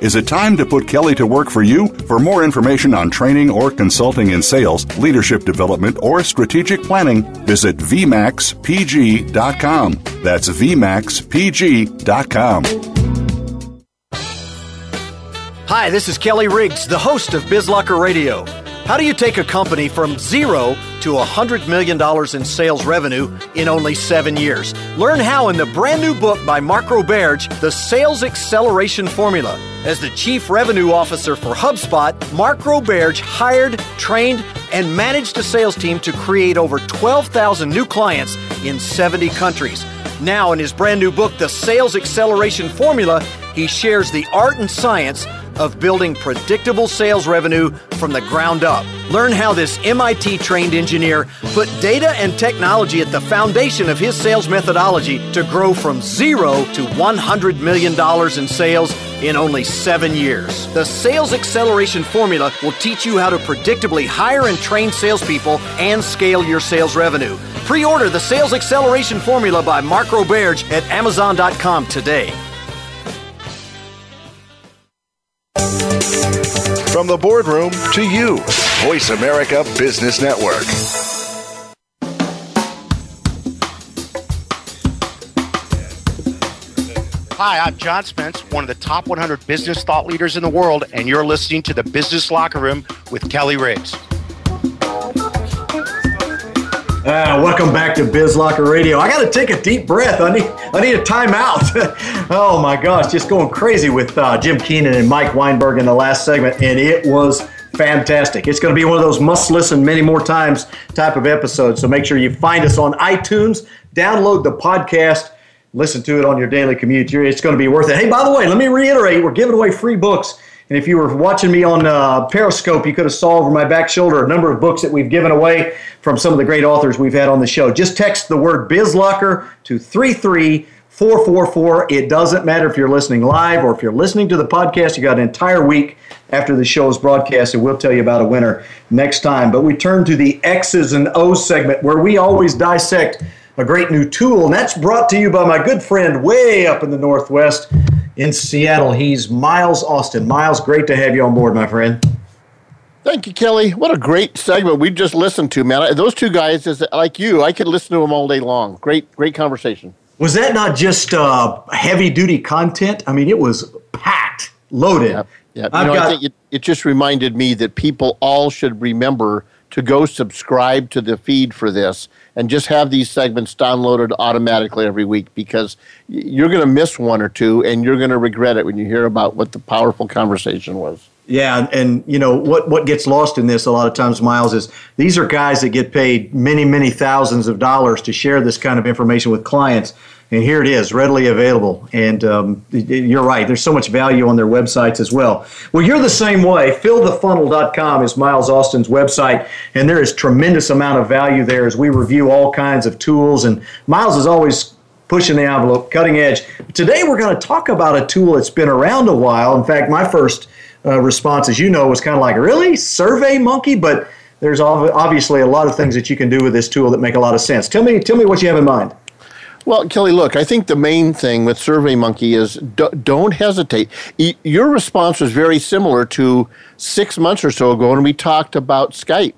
Is it time to put Kelly to work for you? For more information on training or consulting in sales, leadership development, or strategic planning, visit VMAXPG.com. That's VMAXPG.com. Hi, this is Kelly Riggs, the host of BizLocker Radio. How do you take a company from zero to $100 million in sales revenue in only seven years? Learn how in the brand new book by Mark Roberge, The Sales Acceleration Formula. As the Chief Revenue Officer for HubSpot, Mark Roberge hired, trained, and managed a sales team to create over 12,000 new clients in 70 countries. Now, in his brand new book, The Sales Acceleration Formula, he shares the art and science of building predictable sales revenue from the ground up. Learn how this MIT trained engineer put data and technology at the foundation of his sales methodology to grow from zero to $100 million in sales in only seven years. The Sales Acceleration Formula will teach you how to predictably hire and train salespeople and scale your sales revenue. Pre order the Sales Acceleration Formula by Mark Roberge at Amazon.com today. The boardroom to you, Voice America Business Network. Hi, I'm John Spence, one of the top 100 business thought leaders in the world, and you're listening to the Business Locker Room with Kelly Riggs. Uh, welcome back to BizLocker Radio. I got to take a deep breath. I need I need a timeout. oh my gosh, just going crazy with uh, Jim Keenan and Mike Weinberg in the last segment, and it was fantastic. It's going to be one of those must listen many more times type of episodes. So make sure you find us on iTunes, download the podcast, listen to it on your daily commute. It's going to be worth it. Hey, by the way, let me reiterate: we're giving away free books. And if you were watching me on uh, Periscope, you could have saw over my back shoulder a number of books that we've given away from some of the great authors we've had on the show. Just text the word BizLocker to 33444. It doesn't matter if you're listening live or if you're listening to the podcast. You got an entire week after the show is broadcast, and we'll tell you about a winner next time. But we turn to the X's and O's segment where we always dissect a great new tool, and that's brought to you by my good friend way up in the Northwest in Seattle. He's Miles Austin. Miles, great to have you on board, my friend. Thank you, Kelly. What a great segment we just listened to, man. Those two guys, is like you, I could listen to them all day long. Great, great conversation. Was that not just uh, heavy duty content? I mean, it was packed, loaded. Yeah, yeah. You know, got, I think it, it just reminded me that people all should remember to go subscribe to the feed for this and just have these segments downloaded automatically every week because you're going to miss one or two and you're going to regret it when you hear about what the powerful conversation was. Yeah, and, you know what what gets lost in this a lot of times, Miles, is these are guys that get paid many many thousands of dollars to share this kind of information with clients, and here it is, readily available. And um, you're right, there's so much value on their websites as well. Well, you're the same way. Fillthefunnel.com is Miles Austin's website, and there is tremendous amount of value there as we review all kinds of tools. And Miles is always pushing the envelope, cutting edge. Today we're going to talk about a tool that's been around a while. In fact, my first uh, response, as you know, was kind of like, really? SurveyMonkey? But there's obviously a lot of things that you can do with this tool that make a lot of sense. Tell me, tell me what you have in mind. Well, Kelly, look, I think the main thing with SurveyMonkey is don't hesitate. Your response was very similar to six months or so ago when we talked about Skype,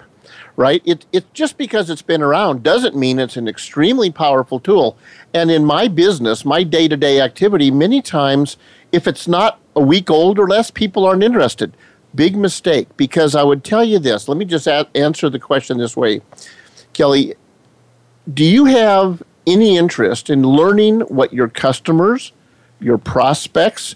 right? It, it just because it's been around doesn't mean it's an extremely powerful tool. And in my business, my day to day activity, many times, if it's not a week old or less, people aren't interested. Big mistake because I would tell you this. Let me just a- answer the question this way. Kelly, do you have any interest in learning what your customers, your prospects,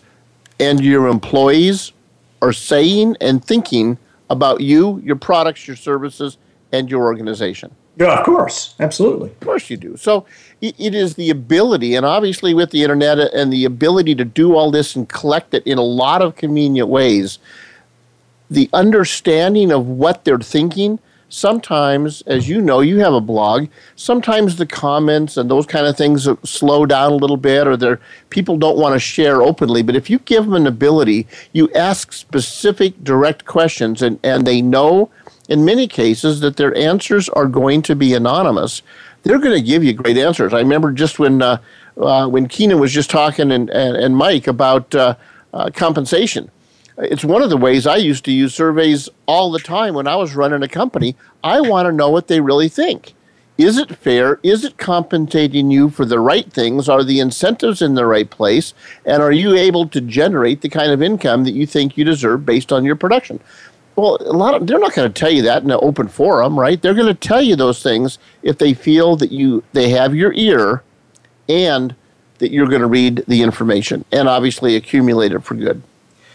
and your employees are saying and thinking about you, your products, your services, and your organization? Yeah, of course. Absolutely. Of course you do. So it is the ability, and obviously with the internet uh, and the ability to do all this and collect it in a lot of convenient ways, the understanding of what they're thinking sometimes, as you know, you have a blog. Sometimes the comments and those kind of things slow down a little bit, or they people don't want to share openly. But if you give them an ability, you ask specific, direct questions, and, and they know in many cases that their answers are going to be anonymous. They're going to give you great answers. I remember just when uh, uh, when Keenan was just talking and, and, and Mike about uh, uh compensation it's one of the ways I used to use surveys all the time when I was running a company. I want to know what they really think. Is it fair? Is it compensating you for the right things? Are the incentives in the right place? And are you able to generate the kind of income that you think you deserve based on your production? Well, a lot of they're not going to tell you that in an open forum, right? They're going to tell you those things if they feel that you they have your ear and that you're going to read the information and obviously accumulate it for good.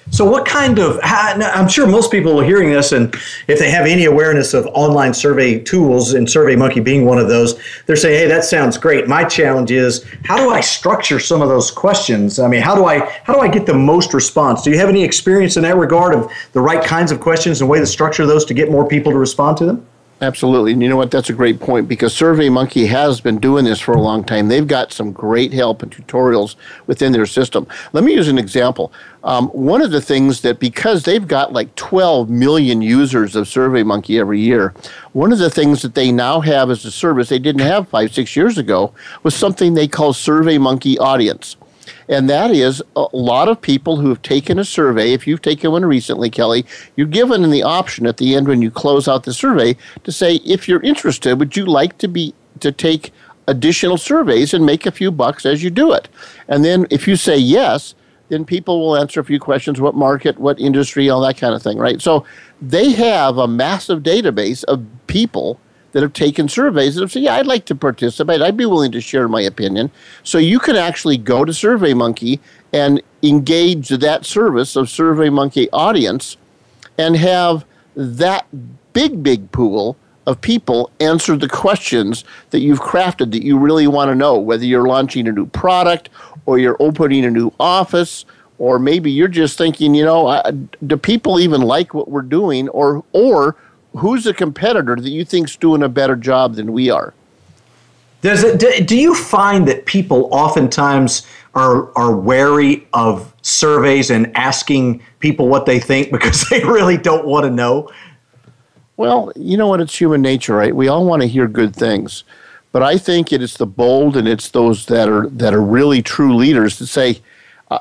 So, what kind of? I'm sure most people are hearing this, and if they have any awareness of online survey tools, and SurveyMonkey being one of those, they're saying, "Hey, that sounds great." My challenge is, how do I structure some of those questions? I mean, how do I how do I get the most response? Do you have any experience in that regard of the right kinds of questions and way to structure those to get more people to respond to them? Absolutely. And you know what? That's a great point because SurveyMonkey has been doing this for a long time. They've got some great help and tutorials within their system. Let me use an example. Um, one of the things that, because they've got like 12 million users of SurveyMonkey every year, one of the things that they now have as a service they didn't have five, six years ago was something they call SurveyMonkey Audience and that is a lot of people who have taken a survey. If you've taken one recently, Kelly, you're given the option at the end when you close out the survey to say, if you're interested, would you like to be to take additional surveys and make a few bucks as you do it? And then if you say yes, then people will answer a few questions what market, what industry, all that kind of thing, right? So they have a massive database of people that have taken surveys and have said, yeah, I'd like to participate. I'd be willing to share my opinion. So you can actually go to SurveyMonkey and engage that service of SurveyMonkey audience and have that big, big pool of people answer the questions that you've crafted that you really want to know, whether you're launching a new product or you're opening a new office or maybe you're just thinking, you know, do people even like what we're doing or or who's a competitor that you think's doing a better job than we are? Does it, do you find that people oftentimes are are wary of surveys and asking people what they think because they really don't want to know? Well, you know what? It's human nature, right? We all want to hear good things, but I think it is the bold and it's those that are that are really true leaders that say,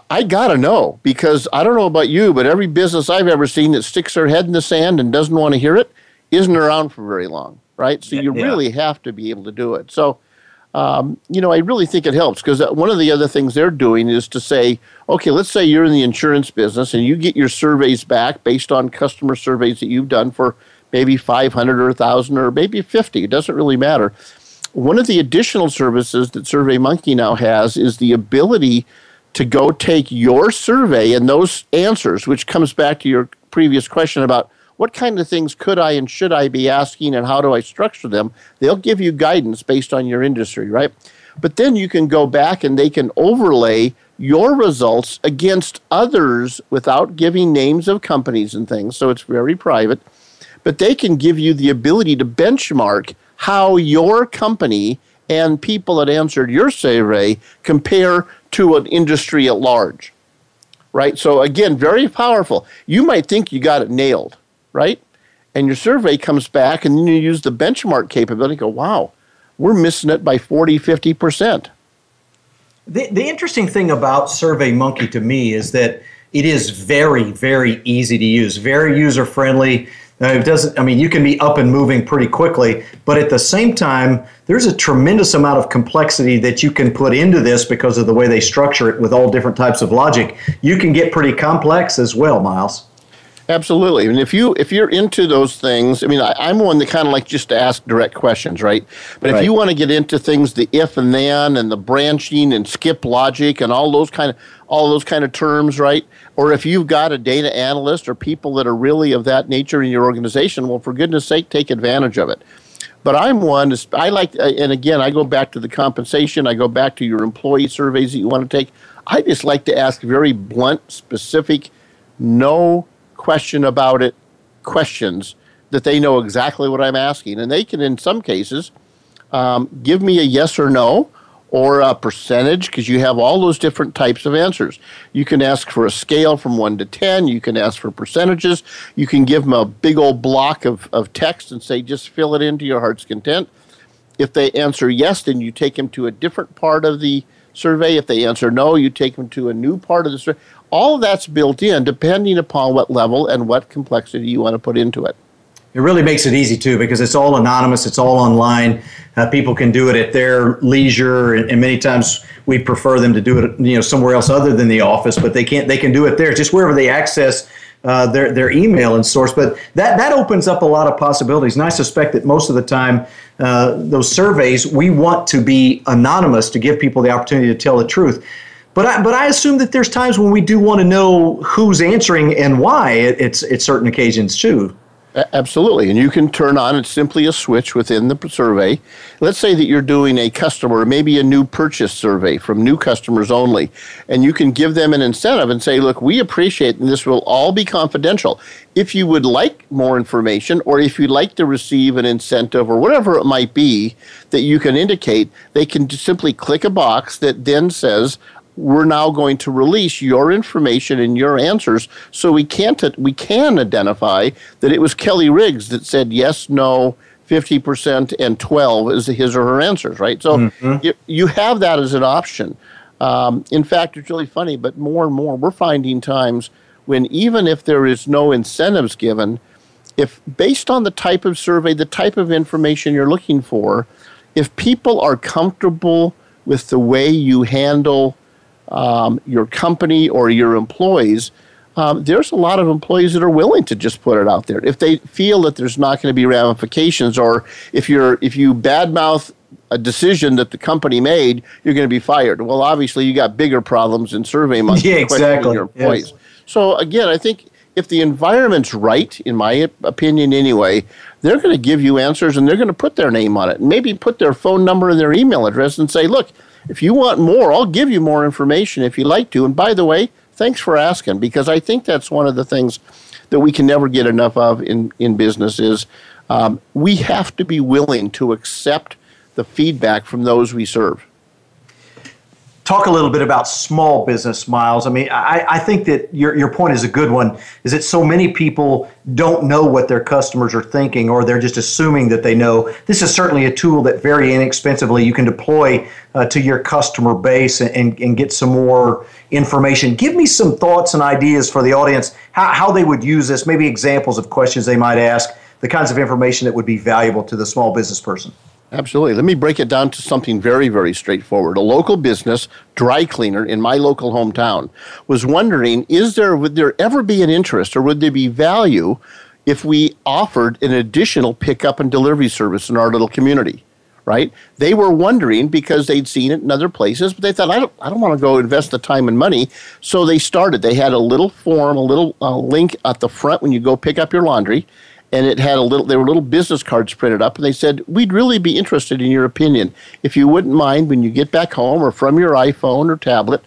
I got to know because I don't know about you, but every business I've ever seen that sticks their head in the sand and doesn't want to hear it isn't around for very long, right? So you yeah. really have to be able to do it. So, um, you know, I really think it helps because one of the other things they're doing is to say, okay, let's say you're in the insurance business and you get your surveys back based on customer surveys that you've done for maybe 500 or 1,000 or maybe 50. It doesn't really matter. One of the additional services that SurveyMonkey now has is the ability to go take your survey and those answers, which comes back to your previous question about what kind of things could I and should I be asking and how do I structure them? They'll give you guidance based on your industry, right? But then you can go back and they can overlay your results against others without giving names of companies and things. So it's very private. But they can give you the ability to benchmark how your company and people that answered your survey compare to an industry at large. Right? So, again, very powerful. You might think you got it nailed, right? And your survey comes back, and then you use the benchmark capability go, wow, we're missing it by 40, 50%. The, the interesting thing about SurveyMonkey to me is that it is very, very easy to use, very user friendly. It doesn't. I mean, you can be up and moving pretty quickly, but at the same time, there's a tremendous amount of complexity that you can put into this because of the way they structure it with all different types of logic. You can get pretty complex as well, Miles. Absolutely. And if you if you're into those things, I mean, I, am one that kind of like just to ask direct questions, right? But right. if you want to get into things, the if and then and the branching and skip logic and all those kind of all those kind of terms, right? Or if you've got a data analyst or people that are really of that nature in your organization, well, for goodness sake, take advantage of it. But I'm one. I like, uh, and again, I go back to the compensation. I go back to your employee surveys that you want to take. I just like to ask very blunt, specific, no question about it questions that they know exactly what I'm asking. And they can, in some cases, um, give me a yes or no or a percentage because you have all those different types of answers. You can ask for a scale from 1 to 10. You can ask for percentages. You can give them a big old block of, of text and say, just fill it into your heart's content. If they answer yes, then you take them to a different part of the survey. If they answer no, you take them to a new part of the survey. All of that's built in depending upon what level and what complexity you want to put into it. It really makes it easy too because it's all anonymous, it's all online. Uh, people can do it at their leisure, and, and, many times we prefer them to do it, you know, somewhere else other than the office. But they can't; they can do it there, just wherever they access uh, their their email and source. But that that opens up a lot of possibilities. And I suspect that most of the time, uh, those surveys we want to be anonymous to give people the opportunity to tell the truth. But I, but I assume that there's times when we do want to know who's answering and why. It's at certain occasions too. Absolutely. And you can turn on, it's simply a switch within the survey. Let's say that you're doing a customer, maybe a new purchase survey from new customers only, and you can give them an incentive and say, look, we appreciate, and this will all be confidential. If you would like more information, or if you'd like to receive an incentive, or whatever it might be that you can indicate, they can simply click a box that then says, we're now going to release your information and your answers so we can't we can identify that it was Kelly Riggs that said yes, no, 50% and 12 is his or her answers, right? So mm-hmm. you, you have that as an option. Um, in fact, it's really funny, but more and more we're finding times when even if there is no incentives given, if based on the type of survey, the type of information you're looking for, if people are comfortable with the way you handle um, your company or your employees, um, there's a lot of employees that are willing to just put it out there if they feel that there's not going to be ramifications, or if you're if you badmouth a decision that the company made, you're going to be fired. Well, obviously, you got bigger problems in survey months. Yeah, exactly. Your employees. Yes. So again, I think if the environment's right, in my opinion anyway, they're going to give you answers and they're going to put their name on it and maybe put their phone number and their email address and say, look, if you want more, I'll give you more information if you like to. And by the way, thanks for asking because I think that's one of the things that we can never get enough of in, in business is um, we have to be willing to accept the feedback from those we serve talk a little bit about small business miles. I mean I, I, think that your, your point is a good one is that so many people don't know what their customers are thinking or they're just assuming that they know. This is certainly a tool that very inexpensively you can deploy uh, to your customer base and, and, and, get some more information. Give me some thoughts and ideas for the audience how, how they would use this maybe examples of questions they might ask the kinds of information that would be valuable to the small business person Absolutely. Let me break it down to something very, very straightforward. A local business, dry cleaner in my local hometown, was wondering is there, would there ever be an interest or would there be value if we offered an additional pickup and delivery service in our little community? Right? They were wondering because they'd seen it in other places, but they thought, I don't, I don't want to go invest the time and money. So they started. They had a little form, a little uh, link at the front when you go pick up your laundry and it had a little there were little business cards printed up and they said we'd really be interested in your opinion. If you wouldn't mind when you get back home or from your iphone or tablet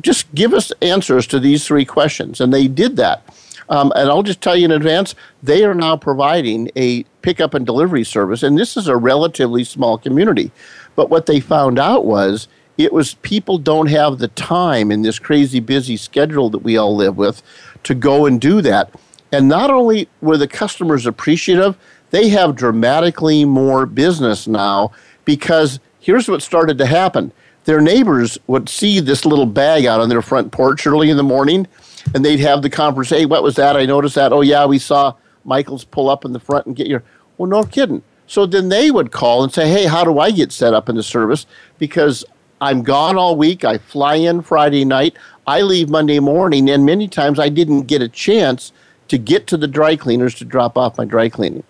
just give us answers to these three questions. And they did that. Um, and i'll just tell you in advance they are now providing a pickup and delivery service and this is a relatively small community. But what they found out was it was people don't have the time in this crazy busy schedule that we all live with to go and do that and not only were the customers appreciative, they have dramatically more business now because here's what started to happen. Their neighbors would see this little bag out on their front porch early in the morning, and they'd have the conversation. Hey, what was that? I noticed that. Oh, yeah, we saw Michael's pull up in the front and get your. Well, no kidding. So then they would call and say, Hey, how do I get set up in the service? Because I'm gone all week. I fly in Friday night. I leave Monday morning, and many times I didn't get a chance to get to the dry cleaners to drop off my dry cleaning.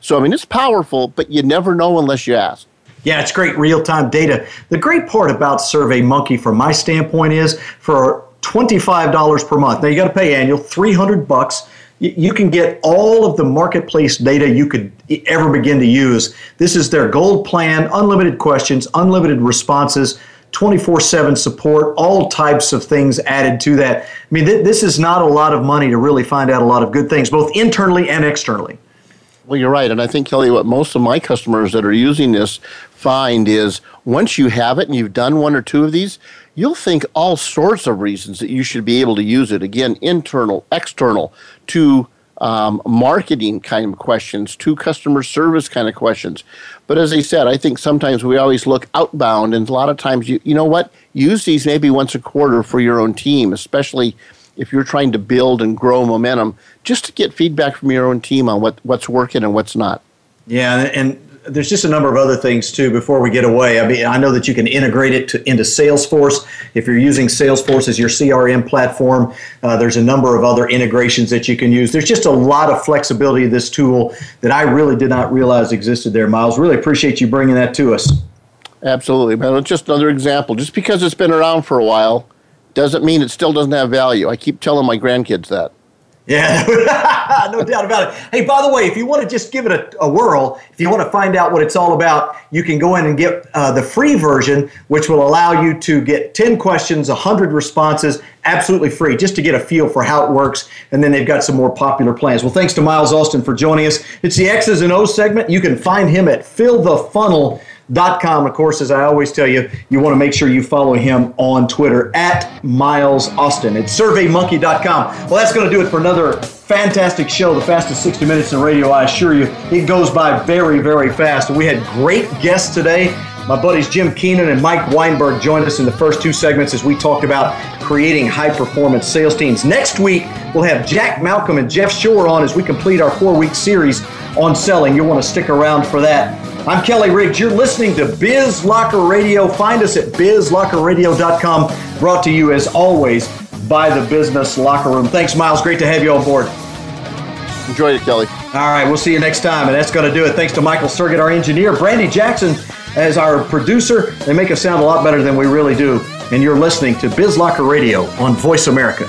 So, I mean, it's powerful, but you never know unless you ask. Yeah, it's great real time data. The great part about SurveyMonkey, from my standpoint, is for $25 per month. Now, you got to pay annual, 300 bucks you can get all of the marketplace data you could ever begin to use. This is their gold plan, unlimited questions, unlimited responses, 24 7 support, all types of things added to that. I mean, th- this is not a lot of money to really find out a lot of good things, both internally and externally. Well, you're right. And I think, Kelly, what most of my customers that are using this find is once you have it and you've done one or two of these, you'll think all sorts of reasons that you should be able to use it. Again, internal, external, to um, marketing kind of questions, to customer service kind of questions. But as I said, I think sometimes we always look outbound, and a lot of times, you, you know what? Use these maybe once a quarter for your own team, especially if you're trying to build and grow momentum, just to get feedback from your own team on what, what's working and what's not. Yeah, and there's just a number of other things too before we get away. I mean, I know that you can integrate it to, into Salesforce. If you're using Salesforce as your CRM platform, uh, there's a number of other integrations that you can use. There's just a lot of flexibility of this tool that I really did not realize existed there, Miles. Really appreciate you bringing that to us. Absolutely, man. It's just another example. Just because it's been around for a while doesn't mean it still doesn't have value. I keep telling my grandkids that. Yeah, no doubt about it. Hey, by the way, if you want to just give it a, a, whirl, if you want to find out what it's all about, you can go in and get uh, the free version, which will allow you to get 10 questions, 100 responses, absolutely free, just to get a feel for how it works. And then they've got some more popular plans. Well, thanks to Miles Austin for joining us. It's the X's and O's segment. You can find him at Fill the Funnel. Of course, as I always tell you, you want to make sure you follow him on Twitter at Miles Austin. It's surveymonkey.com. Well, that's going to do it for another fantastic show, the fastest 60 minutes in radio, I assure you. It goes by very, very fast. We had great guests today. My buddies Jim Keenan and Mike Weinberg joined us in the first two segments as we talked about creating high performance sales teams. Next week, we'll have Jack Malcolm and Jeff Shore on as we complete our four week series on selling. You'll want to stick around for that. I'm Kelly Riggs. You're listening to BizLocker Radio. Find us at bizlockerradio.com. Brought to you, as always, by the Business Locker Room. Thanks, Miles. Great to have you on board. Enjoy it, Kelly. All right, we'll see you next time. And that's going to do it. Thanks to Michael Sergett, our engineer, Brandy Jackson as our producer. They make us sound a lot better than we really do. And you're listening to BizLocker Radio on Voice America.